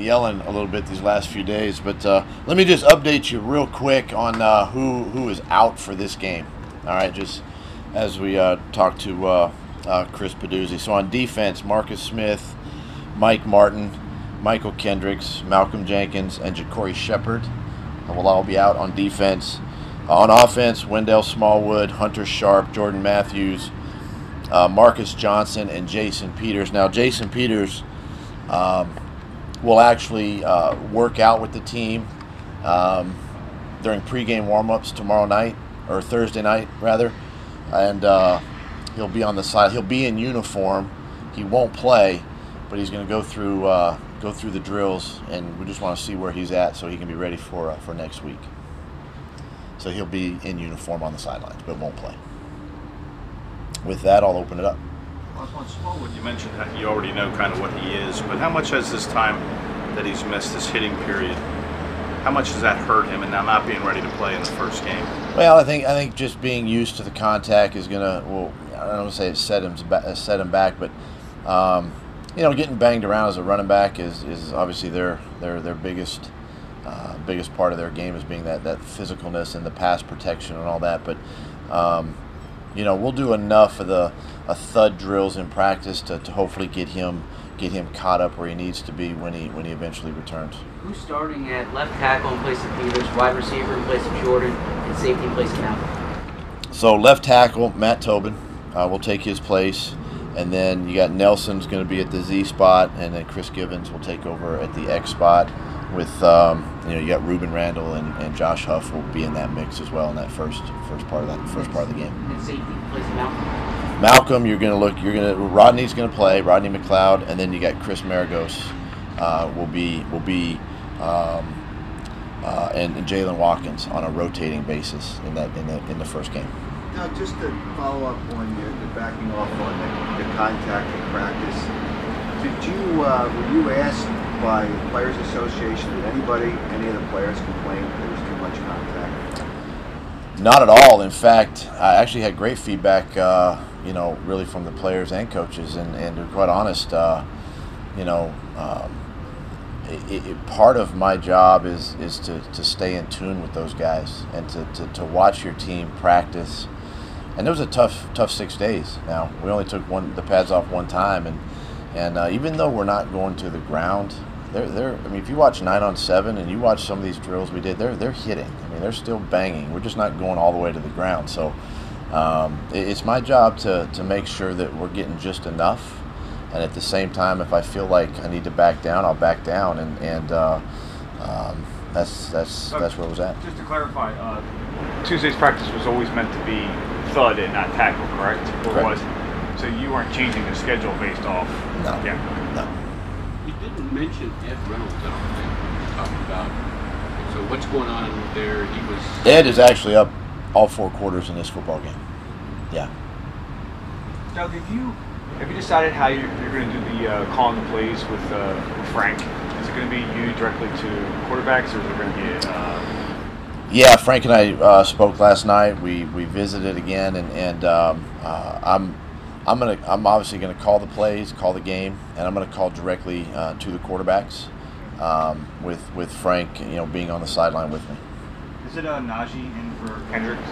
yelling a little bit these last few days, but uh, let me just update you real quick on uh, who who is out for this game. All right, just as we uh, talk to uh, uh, Chris Peduzzi. So on defense, Marcus Smith, Mike Martin, Mychal Kendricks, Malcolm Jenkins, and Ja'Cory Shepherd will all be out on defense. on offense, Wendell Smallwood, Hunter Sharpe, Jordan Matthews, Marcus Johnson, and Jason Peters. Now, Jason Peters um, will actually uh, work out with the team um, during pregame warmups tomorrow night or Thursday night rather, and uh, he'll be on the side. He'll be in uniform. He won't play, but he's going to go through uh, go through the drills, and we just want to see where he's at so he can be ready for uh, for next week. So he'll be in uniform on the sidelines, but won't play. With that, I'll open it up. On Smallwood, you mentioned that you already know kind of what he is, but how much has this time that he's missed this hitting period? How much does that hurt him, and now not being ready to play in the first game? Well, I think I think just being used to the contact is gonna. Well, I don't want to say it set him set him back, but um, you know, getting banged around as a running back is, is obviously their their their biggest uh, biggest part of their game is being that that physicalness and the pass protection and all that. But um, you know, we'll do enough of the uh, thud drills in practice to, to hopefully get him get him caught up where he needs to be when he when he eventually returns. Who's starting at left tackle in place of Peters, wide receiver in place of Jordan, and safety in place of Malcolm? So left tackle Matt Tobin uh, will take his place, and then you got Nelson's going to be at the Z spot, and then Chris Givens will take over at the X spot. With um, you know you got Rueben Randle and, and Josh Huff will be in that mix as well in that first first part of that first part of the game. And safety in Malcolm. Malcolm, you're going to look. You're going to. Rodney's going to play. Rodney McLeod, and then you got Chris Maragos. Uh, will be will be, um, uh, and, and Jaylen Watkins on a rotating basis in that in the in the first game. Now, just to follow up on your, the backing off on the, the contact in practice, did you uh, were you asked by Players Association did anybody any of the players complain that there was too much contact? Not at all. In fact, I actually had great feedback. Uh, you know, really from the players and coaches. And, and to be quite honest, uh, you know, um, it, it, part of my job is, is to, to stay in tune with those guys and to, to, to watch your team practice. And it was a tough, tough six days. Now we only took one the pads off one time, and and uh, even though we're not going to the ground, they're, they're I mean, if you watch nine on seven and you watch some of these drills we did, they're they're hitting. I mean, they're still banging. We're just not going all the way to the ground. So um, it's my job to, to make sure that we're getting just enough. And at the same time, if I feel like I need to back down, I'll back down. And, and uh, um, that's, that's, that's where it was at. Just to clarify, uh, Tuesday's practice was always meant to be thud and not tackle, correct? Or correct. was So you weren't changing the schedule based off? No. Yeah. No. You didn't mention Ed Reynolds, I don't think, talking about. So what's going on there? He was. Ed is actually up all four quarters in this football game. Yeah. Doug, have you have you decided how you're, you're going to do the uh, calling the plays with, uh, with Frank? Is it going to be you directly to quarterbacks, or is it going to be? Uh... Yeah, Frank and I uh, spoke last night. We we visited again, and and um, uh, I'm. I'm gonna. I'm obviously gonna call the plays, call the game, and I'm gonna call directly uh, to the quarterbacks, um, with with Frank, you know, being on the sideline with me. Is it uh, Najee in for Kendricks?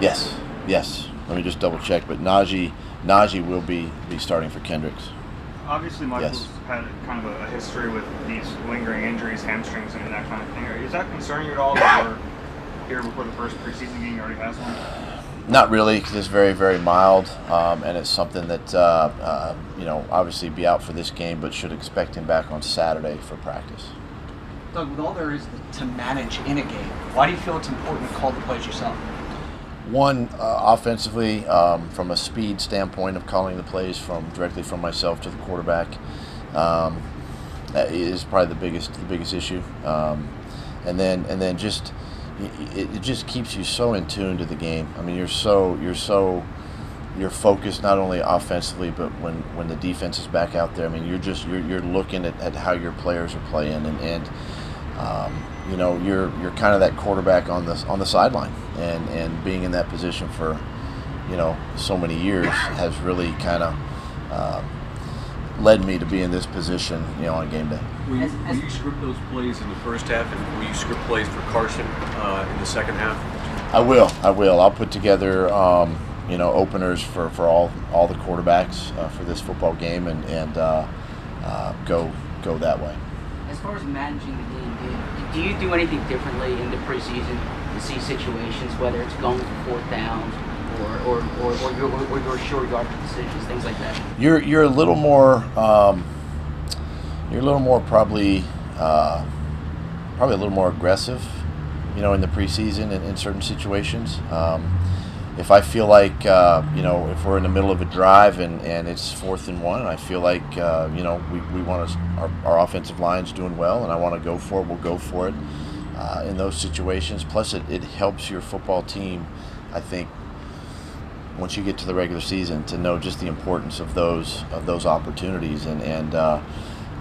Yes, yes. Let me just double check, but Najee Najee will be be starting for Kendricks. Obviously, Mychal's Yes. had kind of a history with these lingering injuries, hamstrings, and that kind of thing. Is that concerning you at all that we're here before the first preseason game? Already has one. Not really, because it's very, very mild, um, and it's something that uh, uh, you know obviously be out for this game, but should expect him back on Saturday for practice. Doug, with all there is to manage in a game, why do you feel it's important to call the plays yourself? One, uh, offensively, um, from a speed standpoint of calling the plays from directly from myself to the quarterback, um, that is probably the biggest the biggest issue. Um, and then and then just it, it just keeps you so in tune to the game. I mean, you're so you're so you're focused not only offensively, but when, when the defense is back out there. I mean, you're just you're, you're looking at, at how your players are playing, and, and um, you know you're you're kind of that quarterback on the on the sideline, and and being in that position for you know so many years has really kind of um, led me to be in this position, you know, on game day. Will you, As- will you script those plays in the first half, and will you script plays for Carson uh, in the second half? I will. I will. I'll put together, um, you know, openers for, for all all the quarterbacks uh, for this football game, and and uh, uh, go go that way. As far as managing the game, do, do you do anything differently in the preseason to see situations, whether it's going for fourth downs or or, or, or, your, or your short yard decisions, things like that? You're you're a little more um, you're a little more probably uh, probably a little more aggressive, you know, in the preseason in, in certain situations. Um, if I feel like uh, you know if we're in the middle of a drive and, and it's fourth and one, I feel like uh, you know we, we want to our, our offensive line's doing well and I want to go for it. We'll go for it uh, in those situations. Plus, it, it helps your football team, I think, once you get to the regular season to know just the importance of those of those opportunities. And and uh,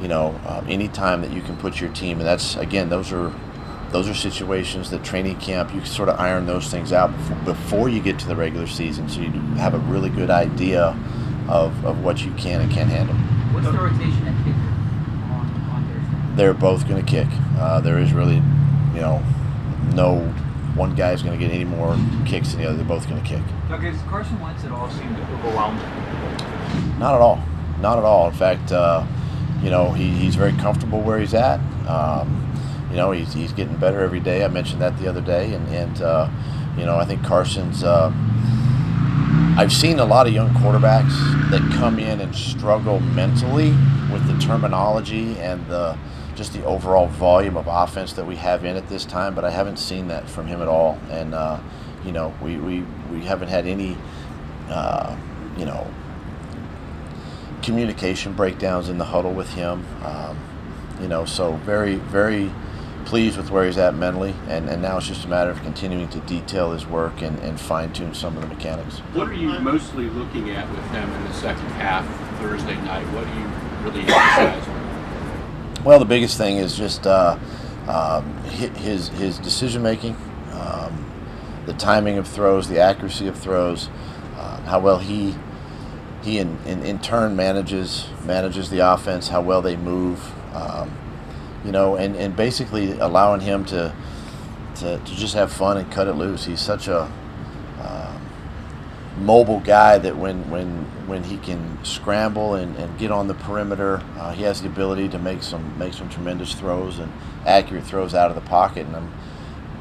you know uh, any time that you can put your team and that's again those are those are situations that training camp you sort of iron those things out before, before you get to the regular season so you have a really good idea of, of what you can and can't handle. What's the rotation at kicker on, on Thursday? they're both going to kick. Uh, there is really you know no one guy's going to get any more kicks than the other they're both going to kick Doug, has Carson Wentz at all seemed overwhelmed? Not at all. Not at all. In fact, uh, you know, he, he's very comfortable where he's at. Um, you know, he's, he's getting better every day. I mentioned that the other day. And, and uh, you know, I think Carson's. Uh, I've seen a lot of young quarterbacks that come in and struggle mentally with the terminology and the just the overall volume of offense that we have in at this time, but I haven't seen that from him at all. And, uh, you know, we, we, we haven't had any, uh, you know, communication breakdowns in the huddle with him. Um, you know, so very, very pleased with where he's at mentally, and, and now it's just a matter of continuing to detail his work and, and fine tune some of the mechanics. What are you mostly looking at with them in the second half Thursday night? What do you really emphasize? Well, the biggest thing is just uh, um, his his decision making, um, the timing of throws, the accuracy of throws, uh, how well he he in, in, in turn manages manages the offense, how well they move, um, you know, and, and basically allowing him to, to to just have fun and cut it loose. He's such a um, mobile guy that when when when he can scramble and, and get on the perimeter, uh, he has the ability to make some make some tremendous throws and accurate throws out of the pocket. And I'm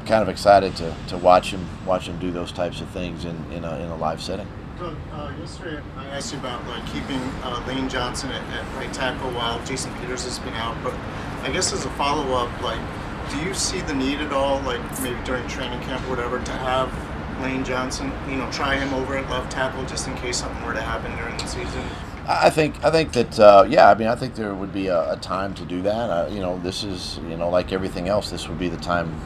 kind of excited to, to watch him watch him do those types of things in, in a in a live setting. Uh, yesterday I asked you about like keeping uh, Lane Johnson at, at right tackle while Jason Peters has been out, but I guess as a follow up, like, do you see the need at all, like maybe during training camp or whatever, to have Lane Johnson, you know, try him over at left tackle just in case something were to happen during the season? I think I think that uh, yeah. I mean, I think there would be a, a time to do that. Uh, you know, this is you know like everything else. This would be the time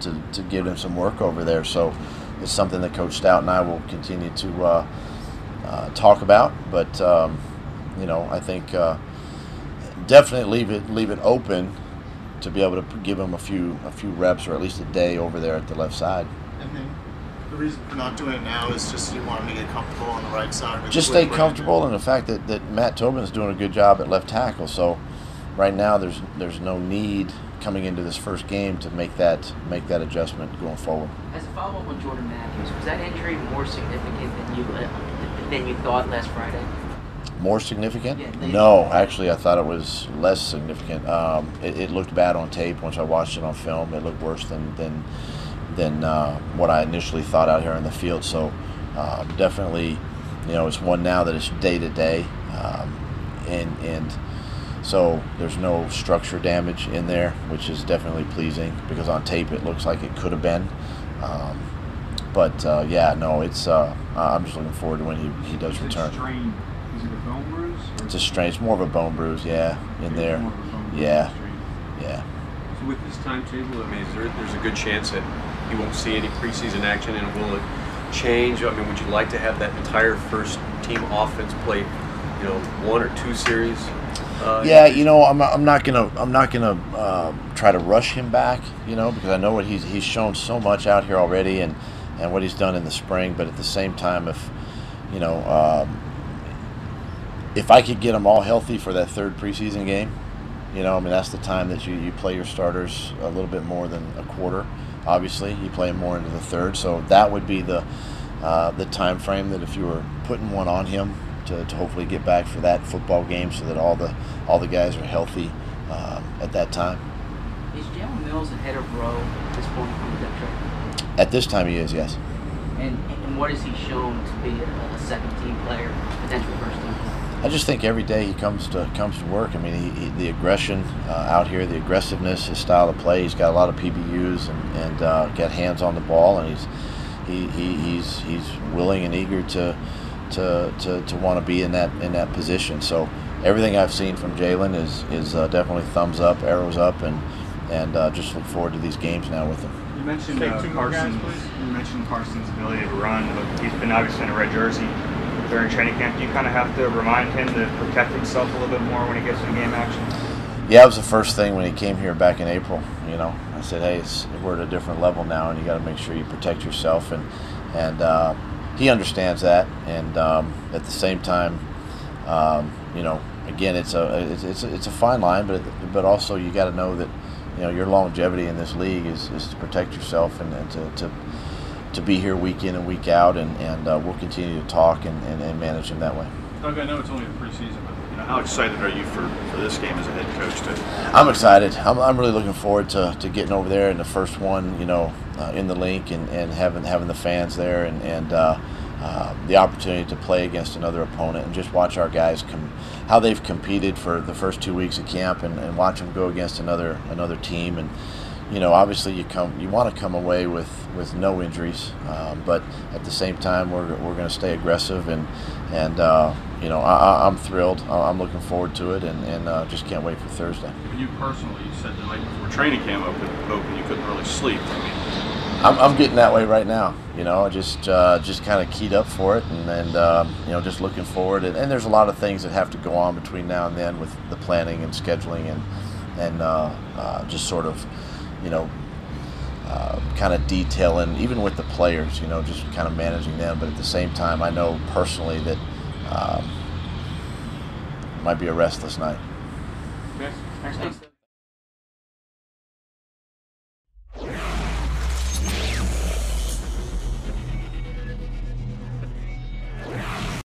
to, to give him some work over there. So it's something that Coach Stout and I will continue to uh, uh, talk about. But um, you know, I think uh, definitely leave it leave it open to be able to give him a few a few reps or at least a day over there at the left side. And then the reason for not doing it now is just you want him to get comfortable on the right side. with- just stay comfortable and the fact that, that Matt Tobin's doing a good job at left tackle. So right now there's there's no need coming into this first game to make that make that adjustment going forward. As a follow up on Jordan Matthews, was that injury more significant than you than you thought last Friday? More significant? No, actually I thought it was less significant. Um, it, it looked bad on tape once I watched it on film. It looked worse than than than uh, what I initially thought out here in the field. So uh, definitely, you know, it's one now that it's day to day, um, and and so there's no structure damage in there, which is definitely pleasing because on tape it looks like it could have been. Um, but uh, yeah, no, it's. Uh, I'm just looking forward to when he, he does Is it return. Strain? It a bone bruise? It's a strain. It's more of a bone bruise, yeah, in there. more of a bone Yeah. strain. Yeah. So with this timetable, I mean, is there, there's a good chance that you won't see any preseason action, and will it change? I mean, would you like to have that entire first team offense play, you know, one or two series? Uh, Yeah, you know, I'm, I'm not gonna I'm not gonna um, try to rush him back, you know, because I know what he's he's shown so much out here already, and and what he's done in the spring. But at the same time, if you know, um, if I could get them all healthy for that third preseason game, you know, I mean that's the time that you, you play your starters a little bit more than a quarter. Obviously, you play them more into the third, so that would be the uh, the time frame that if you were putting one on him to, to hopefully get back for that football game, so that all the all the guys are healthy um, at that time. Is Jalen Mills ahead of Rowe at this point on the depth chart? At this time, he is yes. And, and what has he shown to be a, a second team player, potential first team player? I just think every day he comes to comes to work. I mean, he, he, the aggression uh, out here, the aggressiveness, his style of play. He's got a lot of PBUs and and uh, got hands on the ball, and he's he, he he's he's willing and eager to to to, to want to be in that in that position. So everything I've seen from Jalen is is uh, definitely thumbs up, arrows up, and and uh, just look forward to these games now with him. You mentioned Take uh, two guys, Carson. You mentioned Carson's ability to run, but he's been obviously in a red jersey during training camp. Do you kind of have to remind him to protect himself a little bit more when he gets in game action? Yeah, it was the first thing when he came here back in April. You know, I said, "Hey, we're at a different level now, and you got to make sure you protect yourself." And and uh, he understands that. And um, at the same time, um, you know, again, it's a it's, it's it's a fine line, but but also you got to know that you know your longevity in this league is, is to protect yourself and, and to, to to be here week in and week out, and and uh, we'll continue to talk and, and, and manage him that way. Doug, I know it's only the preseason, but You know, how excited are you for, for this game as a head coach? To, I'm excited. I'm, I'm really looking forward to, to getting over there and the first one, you know, uh, in the Linc and, and having having the fans there and, and uh, uh, the opportunity to play against another opponent and just watch our guys com- how they've competed for the first two weeks of camp and, and watch them go against another another team and you know obviously you come you want to come away with, with no injuries um, but at the same time we're, we're going to stay aggressive and and uh, you know I, I'm thrilled I'm looking forward to it and, and uh, just can't wait for Thursday. you personally, you said that like before training camp open, you couldn't really sleep. I mean, I'm, I'm getting that way right now. You know, I just uh, just kind of keyed up for it, and, and um, you know, just looking forward. And, and there's a lot of things that have to go on between now and then with the planning and scheduling, and and uh, uh, just sort of, you know, uh, kind of detailing, even with the players. You know, just kind of managing them. But at the same time, I know personally that um, it might be a restless night.